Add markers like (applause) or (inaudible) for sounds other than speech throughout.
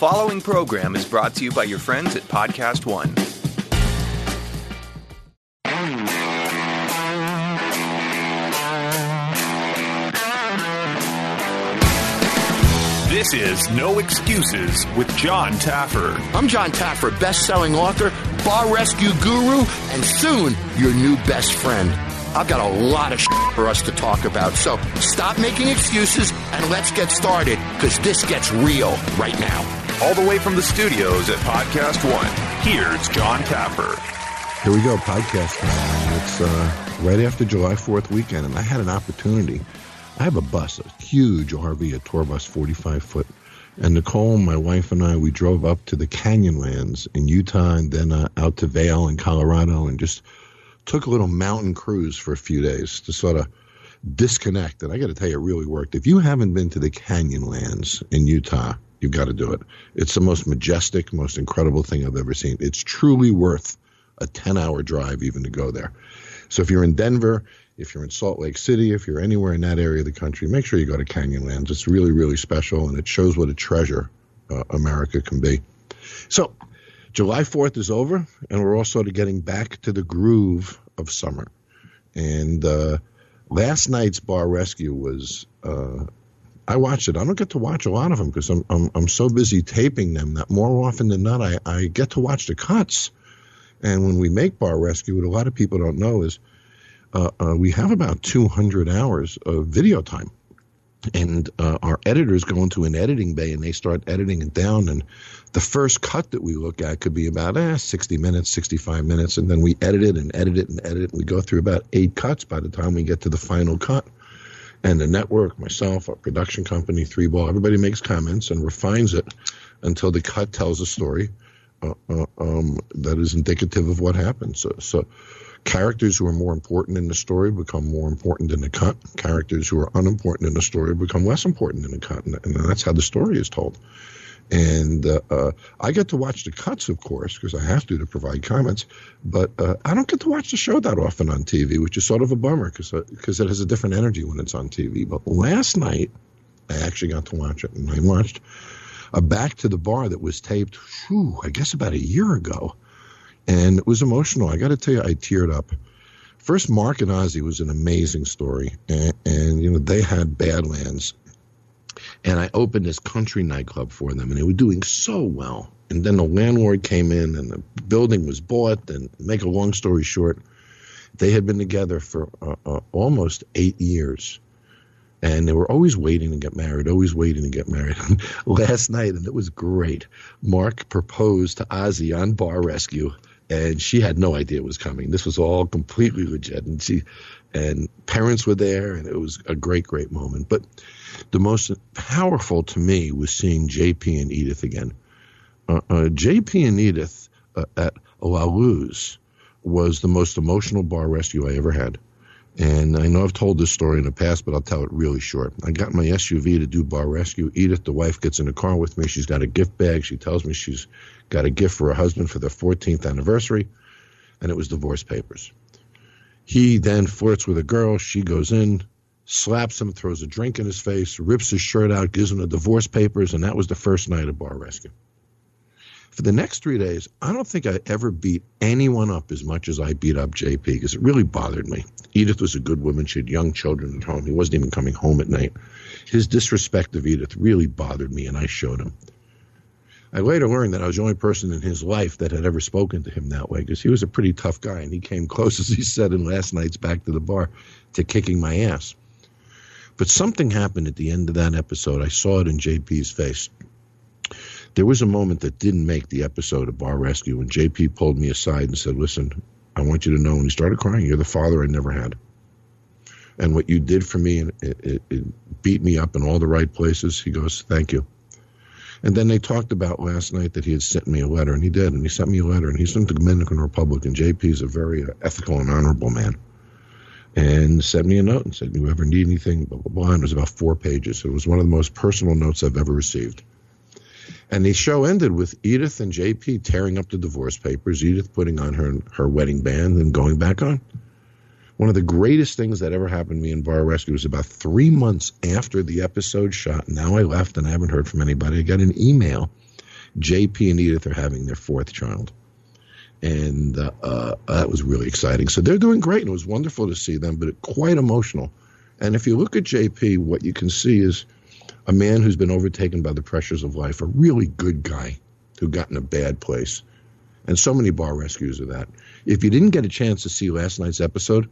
The following program is brought to you by your friends at Podcast One. This is No Excuses with Jon Taffer. I'm Jon Taffer, best-selling author, bar rescue guru, and soon your new best friend. I've got a lot of for us to talk about, so stop making excuses and let's get started, because this gets real right now. All the way from the studios at Podcast One, here's Jon Taffer. Here we go, podcast One. It's uh, right after July 4th weekend, and I had an opportunity. I have a bus, a huge RV, a tour bus, 45 foot. And Nicole, my wife, and I, we drove up to the Canyonlands in Utah and then uh, out to Vail in Colorado and just took a little mountain cruise for a few days to sort of disconnect. And I got to tell you, it really worked. If you haven't been to the Canyonlands in Utah, you've got to do it. It's the most majestic, most incredible thing I've ever seen. It's truly worth a 10 hour drive even to go there. So if you're in Denver, if you're in Salt Lake City, if you're anywhere in that area of the country, make sure you go to Canyonlands. It's really, really special, and it shows what a treasure uh, America can be. So, July 4th is over, and we're all sort of getting back to the groove of summer. And uh, last night's bar rescue was. Uh, I watched it. I don't get to watch a lot of them because I'm, I'm I'm so busy taping them that more often than not I, I get to watch the cuts. And when we make Bar Rescue, what a lot of people don't know is uh, uh, we have about 200 hours of video time. And uh, our editors go into an editing bay and they start editing it down. And the first cut that we look at could be about eh, 60 minutes, 65 minutes. And then we edit it and edit it and edit it. And we go through about eight cuts by the time we get to the final cut. And the network, myself, our production company, Three Ball, everybody makes comments and refines it until the cut tells a story uh, uh, um, that is indicative of what happened. So, so characters who are more important in the story become more important in the cut. Characters who are unimportant in the story become less important in the cut, and, and that's how the story is told. And uh, uh, I get to watch the cuts, of course, because I have to to provide comments. But uh, I don't get to watch the show that often on TV, which is sort of a bummer because because uh, it has a different energy when it's on TV. But last night, I actually got to watch it, and I watched a Back to the Bar that was taped, whew, I guess about a year ago, and it was emotional. I got to tell you, I teared up. First, Mark and Ozzy was an amazing story, and, and you know they had Badlands, and I opened this country nightclub for them, and they were doing so well. And then the landlord came in, and the building was bought. And make a long story short, they had been together for uh, uh, almost eight years and they were always waiting to get married, always waiting to get married. (laughs) Last night, and it was great. Mark proposed to Ozzy on Bar Rescue, and she had no idea it was coming. This was all completely legit, and she and parents were there, and it was a great, great moment. But the most powerful to me was seeing JP and Edith again. Uh, uh, JP and Edith uh, at La Luz was the most emotional bar rescue I ever had. And I know I've told this story in the past, but I'll tell it really short. I got my SUV to do bar rescue. Edith, the wife, gets in the car with me. She's got a gift bag. She tells me she's got a gift for her husband for their 14th anniversary, and it was divorce papers. He then flirts with a girl. She goes in, slaps him, throws a drink in his face, rips his shirt out, gives him the divorce papers, and that was the first night of bar rescue. For the next three days, I don't think I ever beat anyone up as much as I beat up JP because it really bothered me. Edith was a good woman. She had young children at home. He wasn't even coming home at night. His disrespect of Edith really bothered me, and I showed him. I later learned that I was the only person in his life that had ever spoken to him that way because he was a pretty tough guy, and he came close, as he said in last night's Back to the Bar, to kicking my ass. But something happened at the end of that episode. I saw it in JP's face. There was a moment that didn't make the episode of Bar Rescue when JP pulled me aside and said, Listen, I want you to know. And he started crying. You're the father I never had. And what you did for me, it, it, it beat me up in all the right places. He goes, Thank you. And then they talked about last night that he had sent me a letter, and he did, and he sent me a letter, and he's from the Dominican Republic, and JP is a very uh, ethical and honorable man. And sent me a note and said, "You ever need anything?" Blah blah blah. And it was about four pages. It was one of the most personal notes I've ever received. And the show ended with Edith and JP tearing up the divorce papers, Edith putting on her her wedding band and going back on. One of the greatest things that ever happened to me in Bar Rescue was about three months after the episode shot. Now I left and I haven't heard from anybody. I got an email. JP and Edith are having their fourth child. And uh, uh, that was really exciting. So they're doing great, and it was wonderful to see them, but quite emotional. And if you look at JP, what you can see is a man who's been overtaken by the pressures of life, a really good guy who got in a bad place. And so many bar rescues are that. If you didn't get a chance to see last night's episode,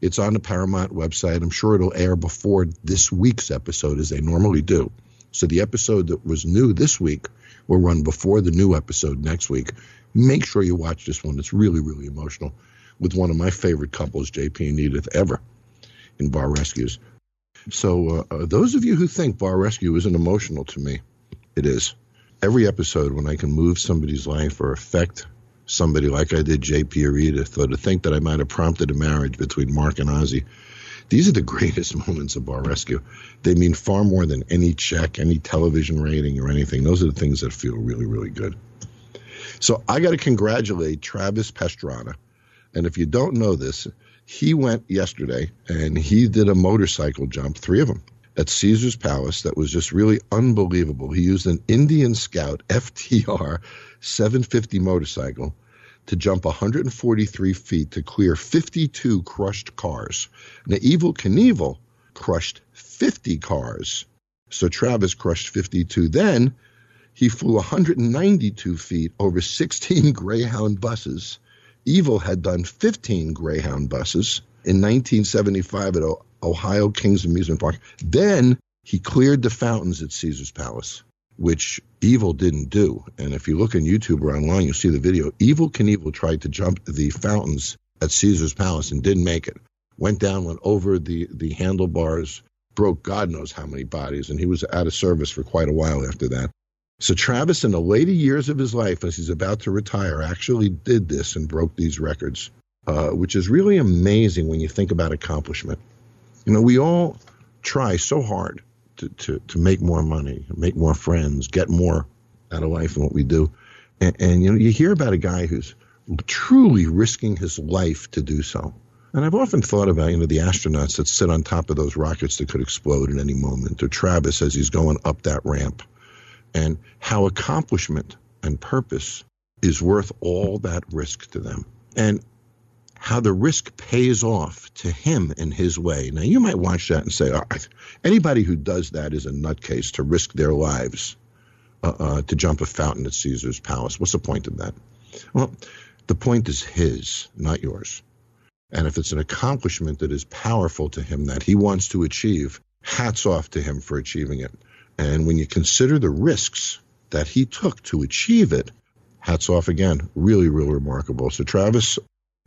it's on the Paramount website. I'm sure it'll air before this week's episode, as they normally do. So the episode that was new this week will run before the new episode next week. Make sure you watch this one. It's really, really emotional with one of my favorite couples, JP and Edith, ever in bar rescues. So, uh, uh, those of you who think Bar Rescue isn't emotional to me, it is. Every episode, when I can move somebody's life or affect somebody like I did JP or Edith, uh, or to think that I might have prompted a marriage between Mark and Ozzy, these are the (laughs) greatest moments of Bar Rescue. They mean far more than any check, any television rating, or anything. Those are the things that feel really, really good. So I got to congratulate Travis Pastrana. And if you don't know this, he went yesterday and he did a motorcycle jump, three of them, at Caesar's Palace that was just really unbelievable. He used an Indian Scout (laughs) FTR 750 motorcycle to jump 143 feet to clear 52 crushed cars. Now, Evel Knievel crushed 50 cars. So Travis crushed 52. Then he flew 192 feet over 16 (laughs) Greyhound buses Evel had done 15 Greyhound buses in 1975 at Ohio Kings Amusement Park. Then he cleared the fountains at Caesar's Palace, which Evel didn't do. And if you look on YouTube or online, you'll see the video. Evel Knievel tried to jump the fountains at Caesar's Palace and didn't make it. Went down, went over the, the handlebars, broke God knows how many bodies, and he was out of service for quite a while after that. So Travis, in the later years of his life, as he's about to retire, actually did this and broke these records, uh, which is really amazing when you think about accomplishment. You know, we all try so hard to, to, to make more money, make more friends, get more out of life than what we do. And, and, you know, you hear about a guy who's truly risking his life to do so. And I've often thought about, you know, the astronauts that sit on top of those rockets that could explode at any moment, or Travis as he's going up that ramp and how accomplishment and purpose is worth all that risk to them. And how the risk pays off to him in his way. Now, you might watch that and say, anybody who does that is a nutcase to risk their lives uh, uh, to jump a fountain at Caesar's palace. What's the point of that? Well, the point is his, not yours. And if it's an accomplishment that is powerful to him that he wants to achieve, hats off to him for achieving it. And when you consider the risks that he took to achieve it, hats off again. Really, really remarkable. So, Travis,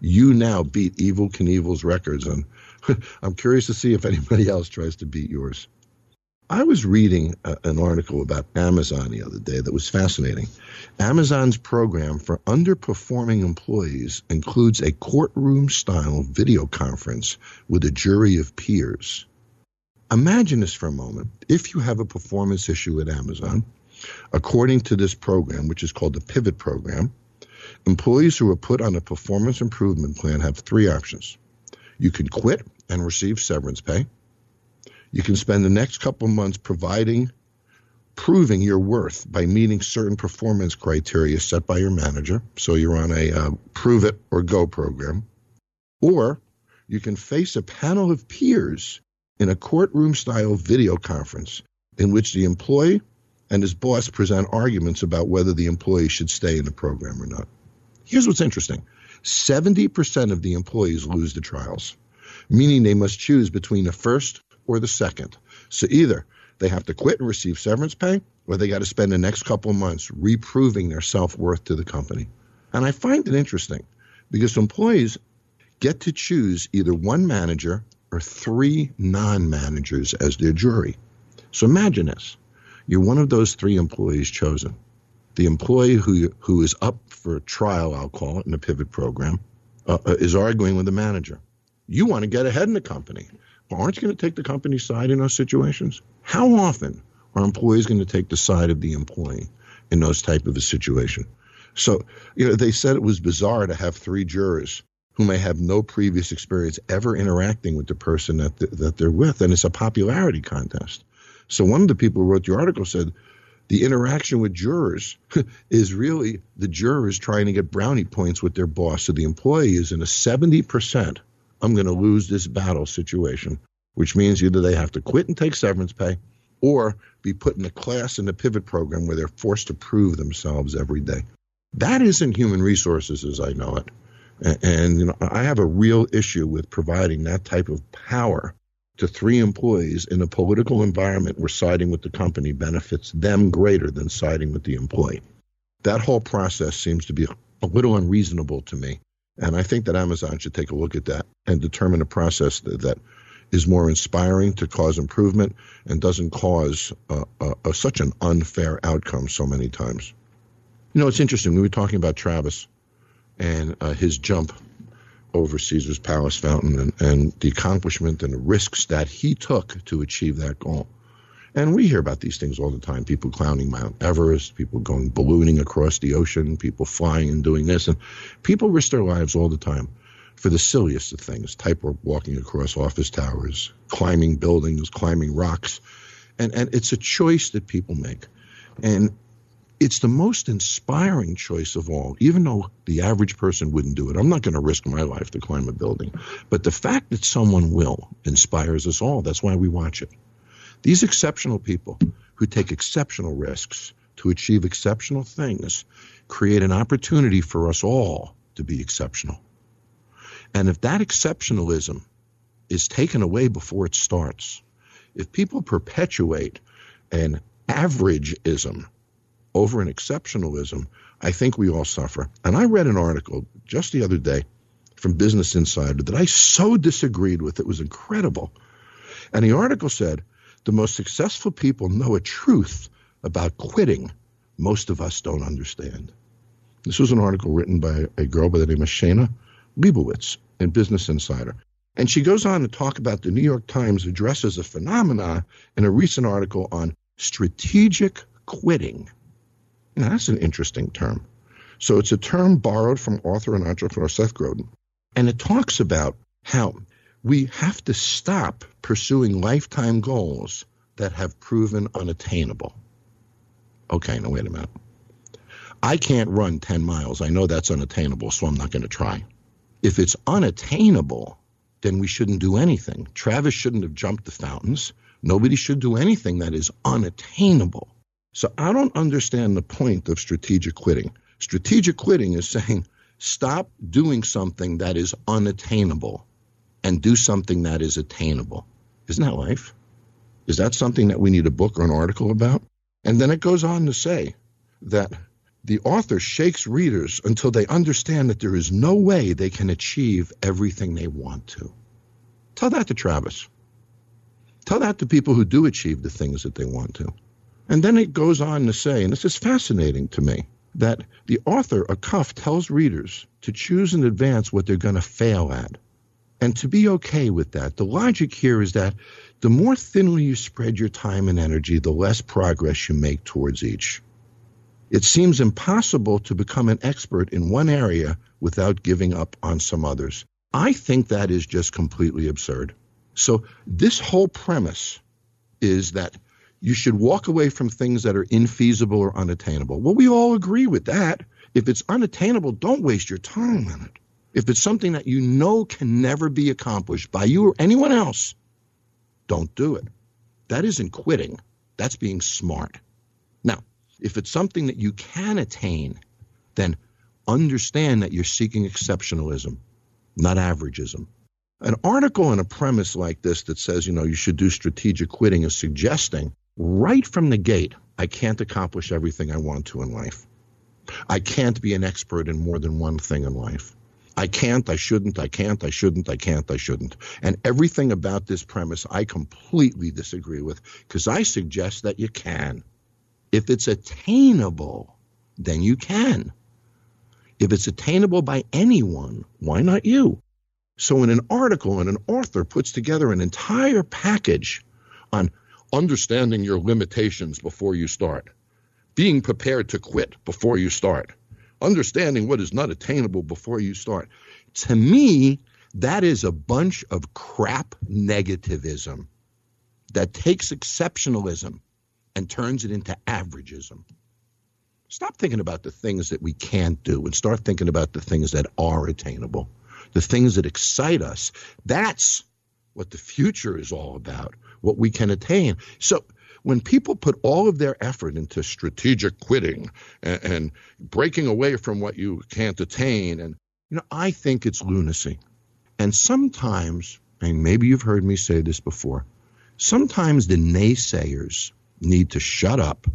you now beat Evel Knievel's records, and (laughs) I'm curious to see if anybody else tries to beat yours. I was reading a, an article about Amazon the other day that was fascinating. Amazon's program for underperforming employees includes a courtroom style video conference with a jury of peers. Imagine this for a moment. If you have a performance issue at Amazon, according to this program, which is called the Pivot Program, employees who are put on a performance improvement plan have three options. You can quit and receive severance pay. You can spend the next couple months providing, proving your worth by meeting certain performance criteria set by your manager. So you're on a uh, prove it or go program. Or you can face a panel of peers in a courtroom style video conference in which the employee and his boss present arguments about whether the employee should stay in the program or not. Here's what's interesting 70% of the employees lose the trials, meaning they must choose between the first or the second. So either they have to quit and receive severance pay, or they got to spend the next couple of months reproving their self worth to the company. And I find it interesting because employees get to choose either one manager or three non managers as their jury. So imagine this You're one of those three employees chosen. The employee who who is up for a trial, I'll call it, in a pivot program, uh, uh is arguing with the manager. You want to get ahead in the company. Aren't you going to take the company's side in those situations? How often are employees going to take the side of the employee in those type of a situation? So, you know, they said it was bizarre to have three jurors who may have no previous experience ever interacting with the person that, th- that they're with, and it's a popularity contest. So one of the people who wrote the article said the interaction with jurors (laughs) is really the jurors trying to get brownie points with their boss. So the employee is in a 70%, I'm going to lose this battle situation, which means either they have to quit and take severance pay or be put in a class in the pivot program where they're forced to prove themselves every day. That isn't human resources as I know it. And, you know, I have a real issue with providing that type of power to three employees in a political environment where siding with the company benefits them greater than siding with the employee. That whole process seems to be a little unreasonable to me. And I think that Amazon should take a look at that and determine a process that, that is more inspiring to cause improvement and doesn't cause uh, uh, such an unfair outcome so many times. You know, it's interesting. We were talking about Travis and uh, his jump over Caesar's Palace fountain and, and the accomplishment and the risks that he took to achieve that goal. And we hear about these things all the time people clowning Mount Everest, people going ballooning across the ocean, people flying and doing this. And people risk their lives all the time for the silliest of things tightrope walking across office towers, climbing buildings, climbing rocks. And, and it's a choice that people make. And it's the most inspiring choice of all, even though the average person wouldn't do it. I'm not going to risk my life to climb a building. But the fact that someone will inspires us all. That's why we watch it. These exceptional people who take exceptional risks to achieve exceptional things create an opportunity for us all to be exceptional. And if that exceptionalism is taken away before it starts, if people perpetuate an averageism, over an exceptionalism, I think we all suffer. And I read an article just the other day from Business Insider that I so disagreed with. It was incredible. And the article said the most successful people know a truth about quitting most of us don't understand. This was an article written by a girl by the name of Shana Lebowitz in Business Insider. And she goes on to talk about the New York Times addresses a phenomenon in a recent article on strategic quitting. Now, that's an interesting term. So it's a term borrowed from author and entrepreneur Seth Godin. And it talks about how we have to stop pursuing lifetime goals that have proven unattainable. Okay, now wait a minute. I can't run 10 miles. I know that's unattainable, so I'm not going to try. If it's unattainable, then we shouldn't do anything. Travis shouldn't have jumped the fountains. Nobody should do anything that is unattainable. So I don't understand the point of strategic quitting. Strategic quitting is saying stop doing something that is unattainable and do something that is attainable. Isn't that life? Is that something that we need a book or an article about? And then it goes on to say that the author shakes readers until they understand that there is no way they can achieve everything they want to. Tell that to Travis. Tell that to people who do achieve the things that they want to. And then it goes on to say, and this is fascinating to me, that the author, Acuff, tells readers to choose in advance what they're going to fail at and to be okay with that. The logic here is that the more thinly you spread your time and energy, the less progress you make towards each. It seems impossible to become an expert in one area without giving up on some others. I think that is just completely absurd. So, this whole premise is that you should walk away from things that are infeasible or unattainable. Well, we all agree with that. If it's unattainable, don't waste your time on it. If it's something that you know can never be accomplished by you or anyone else, don't do it. That isn't quitting, that's being smart. Now, if it's something that you can attain, then understand that you're seeking exceptionalism, not averageism. An article and a premise like this that says, you know, you should do strategic quitting is suggesting right from the gate, I can't accomplish everything I want to in life. I can't be an expert in more than one thing in life. I can't, I shouldn't, I can't, I shouldn't, I can't, I shouldn't. And everything about this premise I completely disagree with because I suggest that you can. If it's attainable, then you can. If it's attainable by anyone, why not you? So, in an article, and an author puts together an entire package on understanding your limitations before you start, being prepared to quit before you start, understanding what is not attainable before you start. To me, that is a bunch of crap negativism that takes exceptionalism and turns it into averagism. Stop thinking about the things that we can't do and start thinking about the things that are attainable, the things that excite us. That's what the future is all about, what we can attain. So when people put all of their effort into strategic quitting and, and breaking away from what you can't attain, and you know, I think it's lunacy. And sometimes, and maybe you've heard me say this before, sometimes the naysayers need to shut up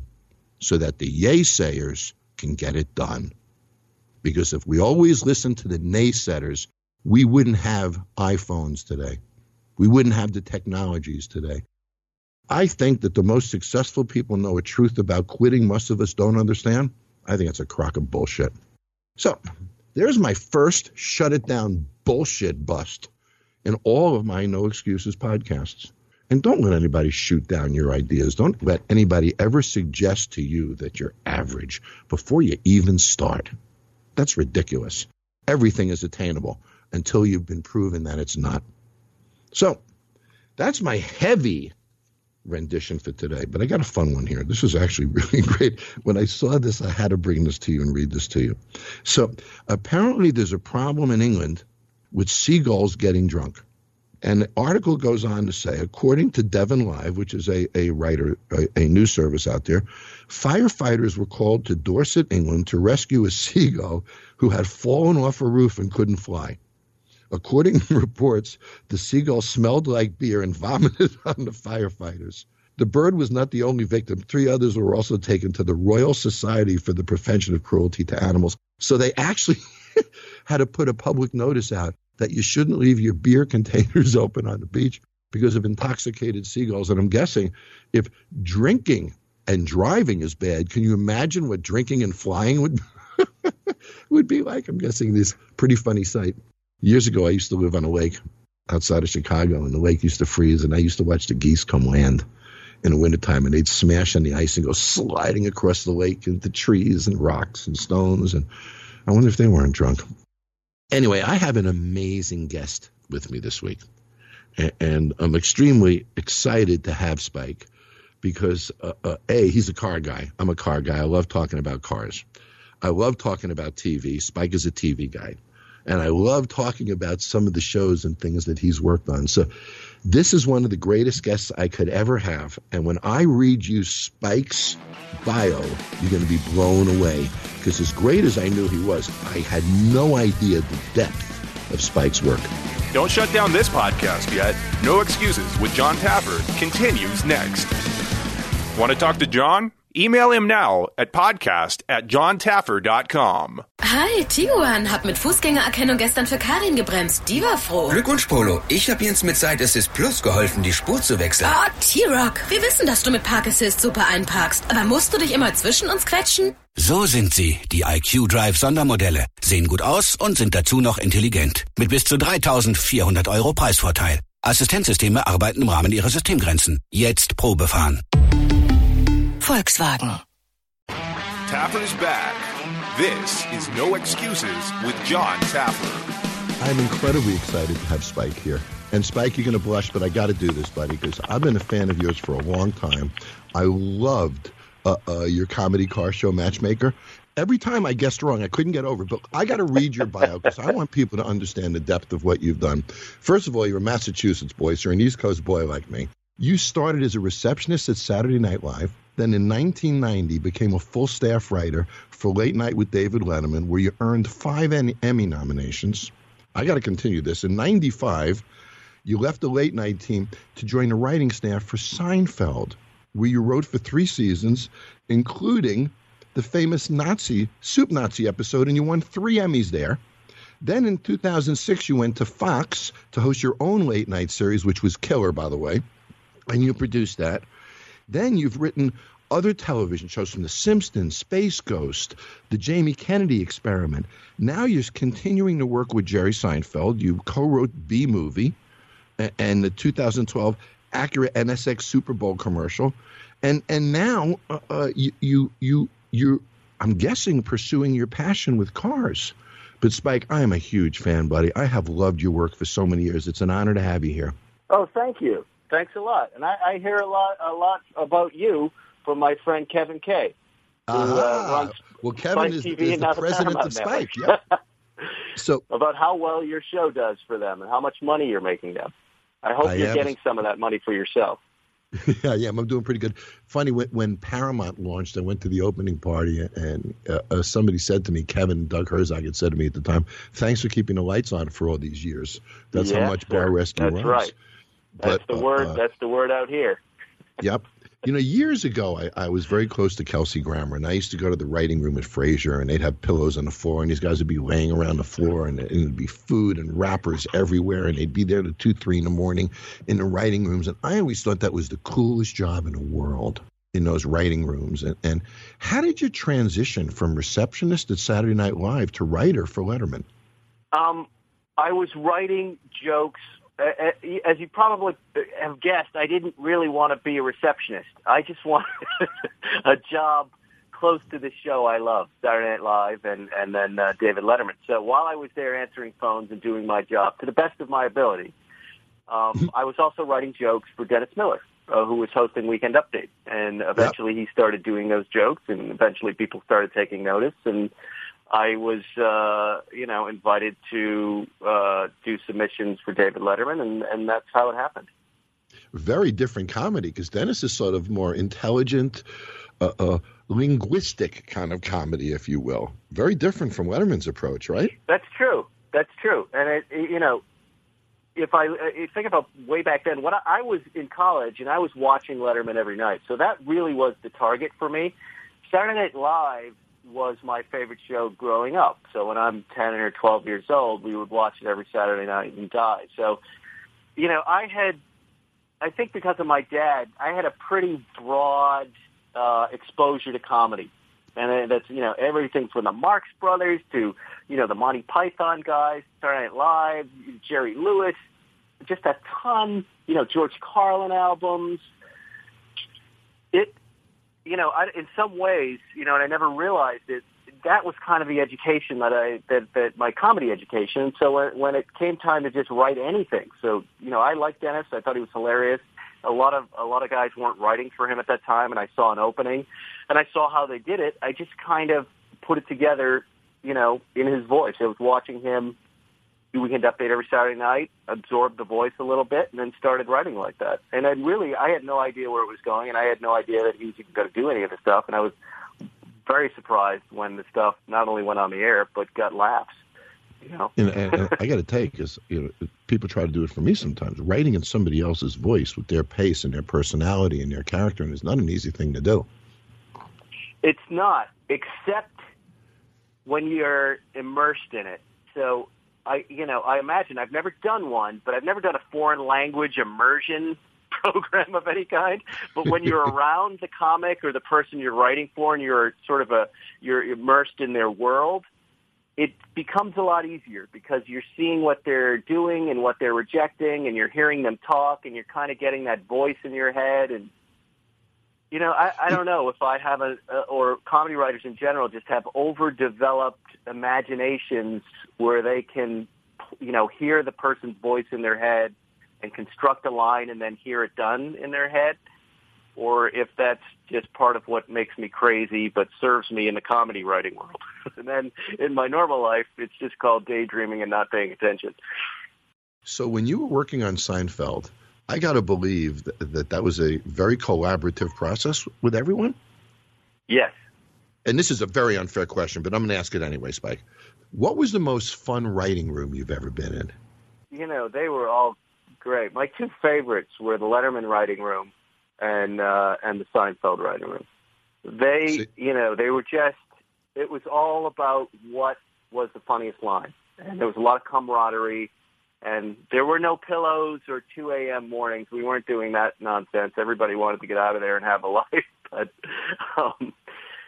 so that the yaysayers can get it done. Because if we always listen to the naysayers, we wouldn't have iPhones today. We wouldn't have the technologies today. I think that the most successful people know a truth about quitting most of us don't understand. I think it's a crock of bullshit. So there's my first shut it down bullshit bust in all of my No Excuses podcasts. And don't let anybody shoot down your ideas. Don't let anybody ever suggest to you that you're average before you even start. That's ridiculous. Everything is attainable until you've been proven that it's not. So that's my heavy rendition for today. But I got a fun one here. This is actually (laughs) really great. When I saw this, I had to bring this to you and read this to you. So apparently, there's a problem in England with seagulls getting drunk. And the article goes on to say, according to Devon Live, which is a, a writer, a, a news service out there, firefighters were called to Dorset, England to rescue a (laughs) seagull who had fallen off a roof and couldn't fly. According to (laughs) reports, the seagull smelled like beer and (laughs) vomited on the firefighters. The bird was not the only victim. Three others were also taken to the Royal Society for the Prevention of Cruelty to Animals. So they actually (laughs) had to put a public notice out that you shouldn't leave your beer containers open on the beach because of intoxicated seagulls. And I'm guessing if drinking and driving is bad, can you imagine what drinking and flying would would be like? I'm guessing this pretty funny sight. Years ago, I used to live on a lake outside of Chicago, and the lake used to freeze, and I used to watch the geese come land in the wintertime, and they'd smash on the ice and go sliding across the lake into trees and rocks and stones. And I wonder if they weren't drunk. Anyway, I have an amazing guest with me this week. And I'm extremely excited to have Spike because, uh, uh, A, he's a car guy. I'm a car guy. I love talking about cars. I love talking about TV. Spike is a TV guy. And I love talking about some of the shows and things that he's worked on. So this is one of the greatest guests I could ever have. And when I read you Spike's bio, you're going to be blown away. Because as great as I knew he was, I had no idea the depth of Spike's work. Don't shut down this podcast yet. No Excuses with Jon Taffer continues next. Want to talk to Jon? Email him now at podcast at johntaffer.com. Hi, Tiguan. Hab mit Fußgängererkennung gestern für Karin gebremst. Die war froh. Glückwunsch, Polo. Ich hab Jens mit Side Assist Plus geholfen, die Spur zu wechseln. Oh, T-Rock. Wir wissen, dass du mit Park Assist super einparkst. Aber musst du dich immer zwischen uns quetschen? So sind sie, die IQ Drive Sondermodelle. Sehen gut aus und sind dazu noch intelligent. Mit bis zu 3400 Euro Preisvorteil. Assistenzsysteme arbeiten im Rahmen ihrer Systemgrenzen. Jetzt Probe fahren. Volkswagen. Taffer's back. This is No Excuses with Jon Taffer. I'm incredibly excited to have Spike here. And Spike, you're going to blush, but I got to do this, buddy, because I've been a fan of yours for a long time. I loved uh, uh, your comedy car show, Matchmaker. Every time I guessed wrong, I couldn't get over it. But I got to read your bio because I want people to understand the depth of what you've done. First of all, you're a Massachusetts boy, so you're an East Coast boy like me. You started as a receptionist at Saturday Night Live. Then in 1990 became a full staff writer for Late Night with David Letterman, where you earned five Emmy nominations. I got to continue this. In 95, you left the late night team to join the writing staff for Seinfeld, where you wrote for three seasons, including the famous Nazi, Soup Nazi episode, and you won three Emmys there. Then in 2006, you went to Fox to host your own late night series, which was killer, by the way, and you produced that. Then you've written other television shows from The Simpsons, Space Ghost, the Jamie Kennedy Experiment. Now you're continuing to work with Jerry Seinfeld. You co-wrote Bee Movie and the 2012 Acura NSX Super Bowl commercial, and and now uh, uh, you you you you I'm guessing pursuing your passion with cars. But Spike, I am a huge fan, buddy. I have loved your work for so many years. It's an honor to have you here. Oh, thank you. Thanks a lot. And I, I hear a lot a lot about you from my friend Kevin Kay. Who, uh, well, Kevin is, TV is the president of Spike. Yep. (laughs) so about how well your show does for them and how much money you're making them. I hope I you're am. getting some of that money for yourself. (laughs) yeah, yeah, I'm doing pretty good. Funny when, when Paramount launched, I went to the opening party, and uh, uh, somebody said to me, Kevin Doug Herzog had said to me at the time, "Thanks for keeping the lights on for all these years. That's Yeah, how much Bar. Rescue That's runs." right. That's But, the word. uh, that's the word out here. (laughs) Yep. You know, years ago, I, I was very close to Kelsey Grammer, and I used to go to the writing room at Frasier, and they'd have pillows on the floor, and these guys would be laying around the floor, and, and it'd be food and wrappers everywhere, and they'd be there to two, three in the morning in the writing rooms, and I always thought that was the coolest job in the world in those writing rooms. And, and how did you transition from receptionist at Saturday Night Live to writer for Letterman? Um, I was writing jokes. Uh, uh, as you probably have guessed, I didn't really want to be a receptionist. I just (laughs) wanted a job close to the show I love, Saturday Night Live, and and then uh, David Letterman. So while I was there answering phones and doing my job to the best of my ability, um, (laughs) I was also writing jokes for Dennis Miller, uh, who was hosting Weekend Update, and eventually he started doing those jokes, and eventually people started taking notice, and I was, uh, you know, invited to uh, do submissions for David Letterman, and, and that's how it happened. very different comedy because Dennis is sort of more intelligent, uh, uh, linguistic kind of comedy, if you will. Very different from Letterman's approach, right? That's true. That's true. And it, it- you know, if I uh, you think about way back then, when I, I was in college and I was watching Letterman every night, so that really was the target for me. Saturday Night Live was my favorite show growing up. So when I'm 10 or 12 years old, we would watch it every Saturday night and die. So, you know, I had, I think because of my dad, I had a pretty broad uh, exposure to comedy. And that's, you know, everything from the Marx Brothers to, you know, the Monty Python guys, Saturday Night Live, Jerry Lewis, just a ton, you know, George Carlin albums. It, you know, I, in some ways, you know, and I never realized it. That was kind of the education that I that that my comedy education. So when, when it came time to just write anything, so you know, I liked Dennis. I thought he was hilarious. A lot of a lot of guys weren't writing for him at that time, and I saw an opening, and I saw how they did it. I just kind of put it together, you know, in his voice. I was watching him do Weekend Update every Saturday night, absorbed the voice a little bit, and then started writing like that. And I really, I had no idea where it was going, and I had no idea that he was even going to do any of the stuff. And I was very surprised when the stuff not only went on the air but got laughs. You know, And, and, and I got to take because you know people try to do it for me sometimes. Writing in somebody else's voice with their pace and their personality and their character, and it's not an easy thing to do. It's not, except when you're immersed in it. So I, you know, I imagine I've never done one, but I've never done a foreign language immersion (laughs) program of any kind. But when you're (laughs) around the comic or the person you're writing for, and you're sort of a you're immersed in their world, it becomes a lot easier because you're seeing what they're doing and what they're rejecting, and you're hearing them talk, and you're kind of getting that voice in your head and you know, I, I don't know if I have a, uh, or comedy writers in general just have overdeveloped imaginations where they can, you know, hear the person's voice in their head and construct a line and then hear it done in their head, or if that's just part of what makes me crazy but serves me in the comedy writing world. (laughs) and then in my normal life, it's just called daydreaming and not paying attention. So when you were working on Seinfeld, I got to believe that, that that was a very collaborative process with everyone. Yes. And this is a very unfair question, but I'm going to ask it anyway, Spike. What was the most fun writing room you've ever been in? you know, they were all great. My two favorites were the Letterman writing room and uh, and the Seinfeld writing room. They, See- you know, they were just. It was all about what was the funniest line, and there was a lot of camaraderie. And there were no pillows or 2 a.m. mornings. We weren't doing that nonsense. Everybody wanted to get out of there and have a (laughs) life. But, um,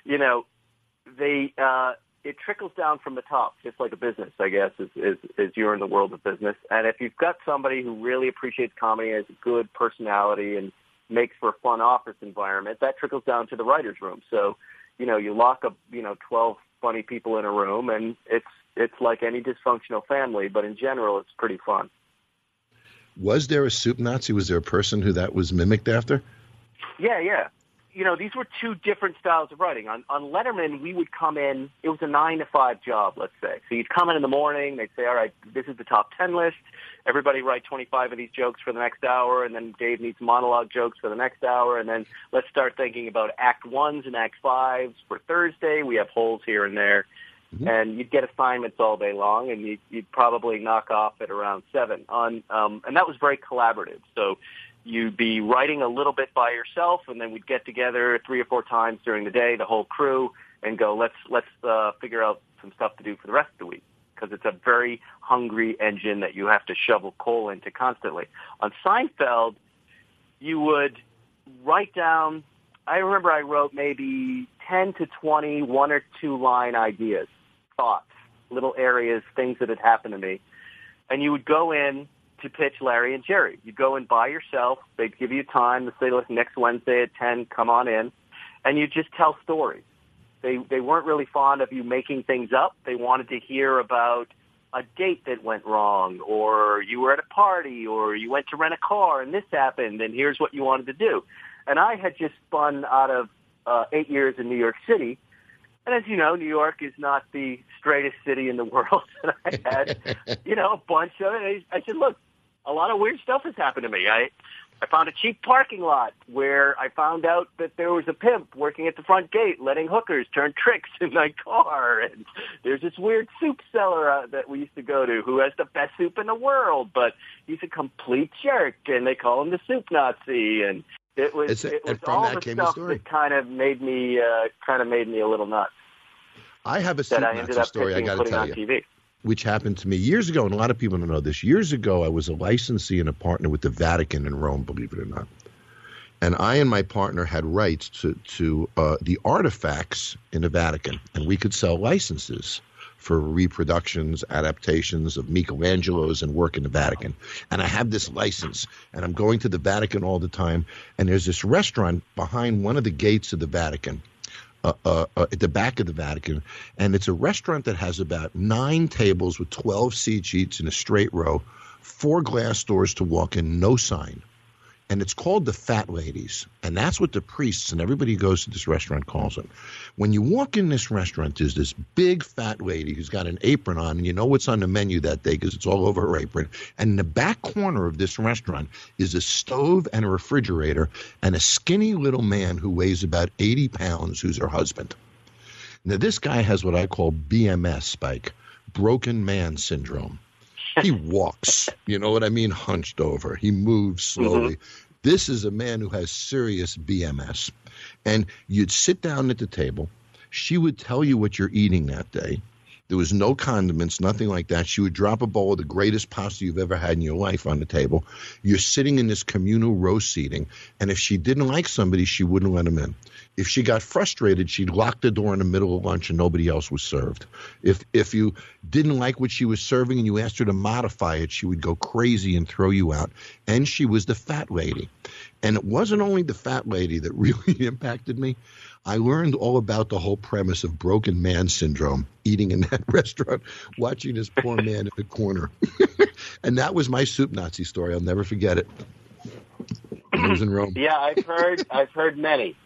you know, they, uh, it trickles down from the top, just like a business, I guess, is, is, is you're in the world of business. And if you've got somebody who really appreciates comedy, has a good personality, and makes for a fun office environment, that trickles down to the writer's room. So, you know, you lock up, you know, 12 funny people in a room, and it's it's like any dysfunctional family, but in general, it's pretty fun. Was there a soup Nazi? Was there a person who that was mimicked after? Yeah, yeah you know, these were two different styles of writing. On, on Letterman, we would come in, it was a nine to five job, let's say. So you'd come in in the morning, they'd say, all right, this is the top 10 list. Everybody write 25 of these jokes for the next hour, and then Dave needs monologue jokes for the next hour, and then let's start thinking about act ones and act fives for Thursday. We have holes here and there. Mm-hmm. And you'd get assignments all day long, and you'd, you'd probably knock off at around seven. On um, and that was very collaborative. So you'd be writing a little bit by yourself, and then we'd get together three or four times during the day, the whole crew, and go, let's let's uh, figure out some stuff to do for the rest of the week because it's a very hungry engine that you have to shovel coal into constantly. On Seinfeld, you would write down. I remember I wrote maybe 10 to 20 one or two line ideas, thoughts, little areas, things that had happened to me. And you would go in to pitch Larry and Jerry. You'd go in by yourself. They'd give you time to say, look, next Wednesday at 10, come on in. And you just tell stories. They, they weren't really fond of you making things up. They wanted to hear about a date that went wrong or you were at a party or you went to rent a car and this happened and here's what you wanted to do. And I had just spun out of uh, eight years in New York City. And as you know, New York is not the straightest city in the (laughs) world. And I had, you know, a bunch of it. I said, look, a lot of weird stuff has happened to me. I I found a cheap parking lot where I found out that there was a pimp working at the front gate letting hookers turn tricks in my car. And there's this weird soup seller uh, that we used to go to who has the best soup in the world, but he's a complete jerk, and they call him the soup Nazi. And it was it was all the stuff that kind of made me uh, kind of made me a little nuts. I have a soup Nazi story I got to tell you. TV which happened to me years ago, and a lot of people don't know this. Years ago, I was a licensee and a partner with the Vatican in Rome, believe it or not. And I and my partner had rights to, to uh, the artifacts in the Vatican, and we could sell licenses for reproductions, adaptations of Michelangelo's and work in the Vatican. And I have this license, and I'm going to the Vatican all the time. And there's this restaurant behind one of the gates of the Vatican uh, uh, uh, at the back of the Vatican, and it's a restaurant that has about nine tables with 12 seat each in a straight row, four glass doors to walk in, no sign and it's called the Fat Ladies, and that's what the priests and everybody who goes to this restaurant calls it. When you walk in this restaurant, there's this big fat lady who's got an apron on, and you know what's on the menu that day because it's all over her apron. And in the back corner of this restaurant is a stove and a refrigerator, and a skinny little man who weighs about 80 pounds, who's her husband. Now, this guy has what I call BMS, Spike, broken man syndrome he walks, you know what I mean, hunched over. He moves slowly. Mm-hmm. This is a man who has serious BMS. And you'd sit down at the table. She would tell you what you're eating that day. There was no condiments, nothing like that. She would drop a bowl of the greatest pasta you've ever had in your life on the table. You're sitting in this communal row seating, and if she didn't like somebody, she wouldn't let them in. If she got frustrated, she'd lock the door in the middle of lunch and nobody else was served. If if you didn't like what she was serving and you asked her to modify it, she would go crazy and throw you out. And she was the fat lady. And it wasn't only the fat lady that (laughs) really impacted me. I learned all about the whole premise of broken man syndrome eating in that (laughs) restaurant, watching this poor man in the corner. (laughs) and that was my soup Nazi story. I'll never forget it. I was in Rome. Yeah, I've heard I've heard many.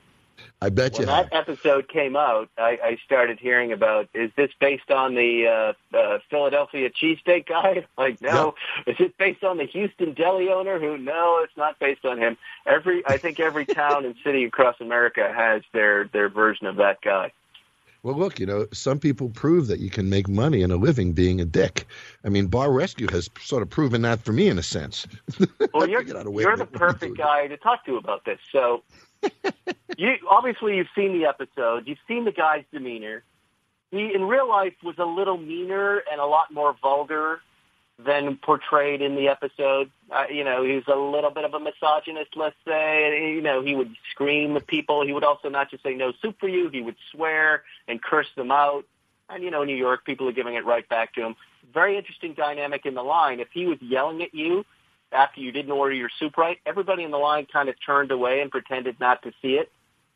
I bet when you. When that have. episode came out, I, I started hearing about is this based on the uh, uh, Philadelphia cheesesteak guy? (laughs) Like, no. Is it based on the Houston deli owner? Who? No, it's not based on him. Every I think every town and city across America has their their version of that guy. Well, look, you know, some people prove that you can make money and a living being a dick. I mean, Bar Rescue has sort of proven that for me in a sense. (laughs) Well, you're, you're the perfect guy to talk to about this. So (laughs) you obviously you've seen the episode. You've seen the guy's demeanor. He in real life was a little meaner and a lot more vulgar than portrayed in the episode. Uh, you know, he was a little bit of a misogynist, let's say. You know, he would scream at people. He would also not just say no soup for you. He would swear and curse them out. And you know, New York people are giving it right back to him. Very interesting dynamic in the line. If he was yelling at you after you didn't order your soup right, everybody in the line kind of turned away and pretended not to see it.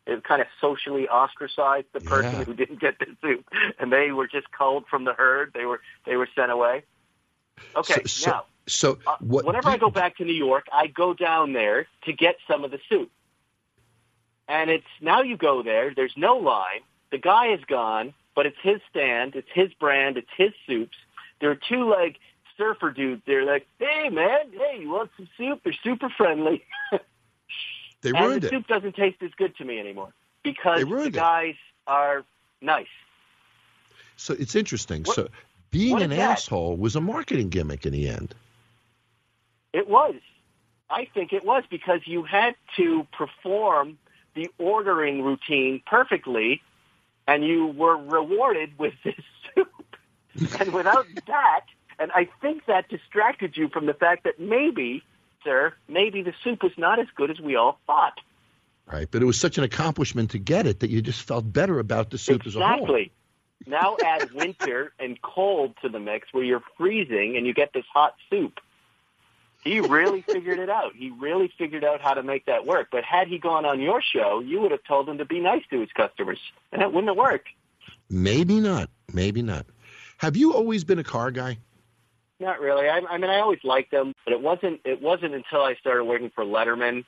It kind of socially ostracized the person Yeah. who didn't get the soup, and they were just culled from the herd. They were they were sent away. Okay, So, so, now so uh, what? whenever I go back to New York, I go down there to get some of the soup. And it's now you go there, there's no line. The guy is gone, but it's his stand, it's his brand, it's his soups. There are two like surfer dudes. They're like, "Hey man, hey, you want some soup?" They're super friendly. (laughs) they ruined and the it. soup doesn't taste as good to me anymore because the ruined it. guys are nice. So it's interesting. What- so being an asshole was a marketing gimmick in the end. It was. I think it was because you had to perform the ordering routine perfectly, and you were rewarded with this (laughs) soup. and without (laughs) that, and I think that distracted you from the fact that maybe, sir, maybe the soup was not as good as we all thought. Right, but it was such an accomplishment to get it that you just felt better about the soup as a whole. Exactly. now (laughs) add winter and cold to the mix where you're freezing and you get this hot soup. He really (laughs) figured it out. He really figured out how to make that work. But had he gone on your show, you would have told him to be nice to his customers, and it wouldn't have worked. Maybe not. Maybe not. Have you always been a car guy? Not really. I, I mean, I always liked them, but it wasn't. It wasn't until I started working for Letterman,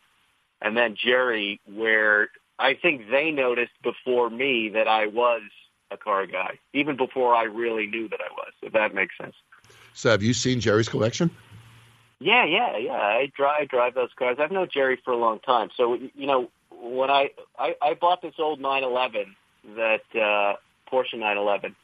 and then Jerry, where I think they noticed before me that I was a car guy, even before I really knew that I was. If that makes sense. So have you seen Jerry's collection? Yeah, yeah, yeah. I drive drive those cars. I've known Jerry for a long time. So you know, when I I, I bought this old 911, that uh, Porsche 911,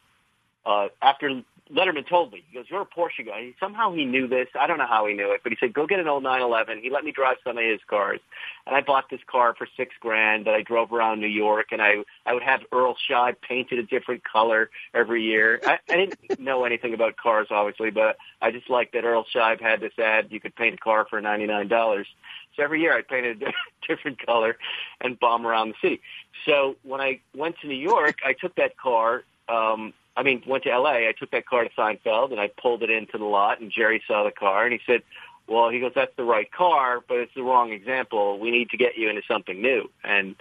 uh, after Letterman told me, he goes, "You're a Porsche guy." He, somehow he knew this. I don't know how he knew it, but he said, "Go get an old 911." He let me drive some of his cars, and I bought this car for six grand that I drove around New York, and I I would have Earl Scheib painted a different color every year. I, I didn't know anything about cars, obviously, but I just liked that Earl Scheib had this ad: you could paint a car for ninety nine dollars. So every year I painted a (laughs) different color and bomb around the city. So when I went to New York, I took that car. Um, I mean, went to L.A. I took that car to Seinfeld and I pulled it into the lot, and Jerry saw the car and he said, "Well, he goes, that's the right car, but it's the wrong example. We need to get you into something new." And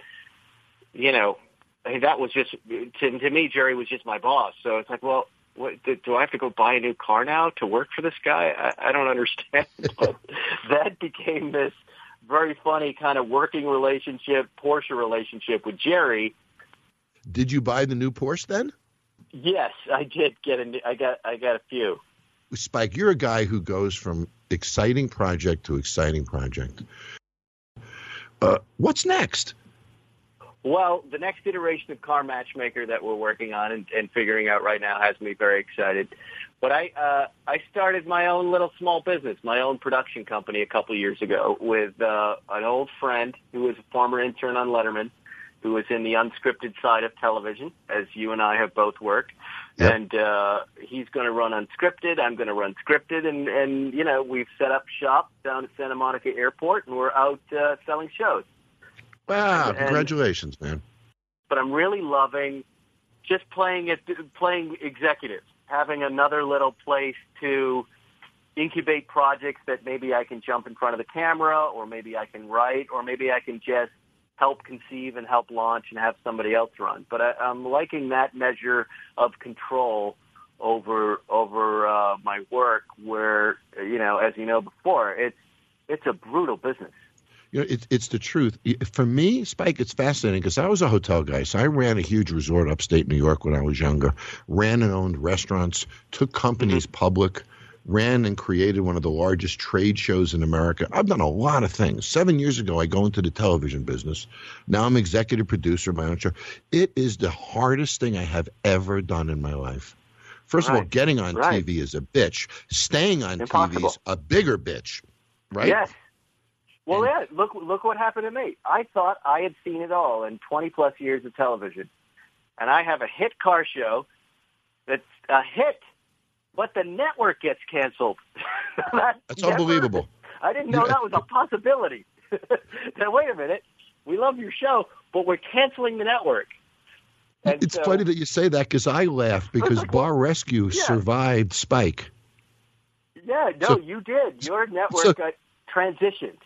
you know, that was just to, to me. Jerry was just my boss. So it's like, well, what, do I have to go buy a new car now to work for this guy? I, I don't understand. (laughs) but that became this very funny kind of working relationship, Porsche relationship with Jerry. Did you buy the new Porsche then? Yes, I did get a. I got. I got a few. Spike, you're a guy who goes from exciting project to exciting project. Uh, what's next? Well, the next iteration of Car Matchmaker that we're working on and, and figuring out right now has me very excited. But I uh, I started my own little small business, my own production company a couple years ago with uh, an old friend who was a former intern on Letterman, who was in the unscripted side of television, as you and I have both worked. Yep. And uh, he's going to run unscripted. I'm going to run scripted, and and you know we've set up shop down at Santa Monica Airport, and we're out uh, selling shows Wow, And- congratulations, man. but I'm really loving just playing it, playing executive, having another little place to incubate projects that maybe I can jump in front of the camera, or maybe I can write, or maybe I can just help conceive and help launch and have somebody else run. But I, I'm liking that measure of control over over uh, my work, where you know, as you know before, it's it's a brutal business. You know, it's it's the truth. For me, Spike, it's fascinating because I was a hotel guy. So I ran a huge resort upstate New York when I was younger. Ran and owned restaurants, took companies public, ran and created one of the largest trade shows in America. I've done a lot of things. Seven years ago, I go into the television business. Now I'm executive producer of my own show. It is the hardest thing I have ever done in my life. First of all, getting on Right. TV is a bitch. Staying on TV is a bigger bitch, right? Yes. Well, yeah. Look, look what happened to me. I thought I had seen it all in 20 plus years of television, and I have a hit car show that's a hit, but the network gets canceled. (laughs) That That's unbelievable. I didn't know You- that was a possibility. (laughs) now, wait a minute. We love your show, but we're canceling the network. And It's so- funny that you say that because I laugh because (laughs) Bar Rescue Yeah. survived Spike. Yeah, no, So- you did. Your network so- got transitioned.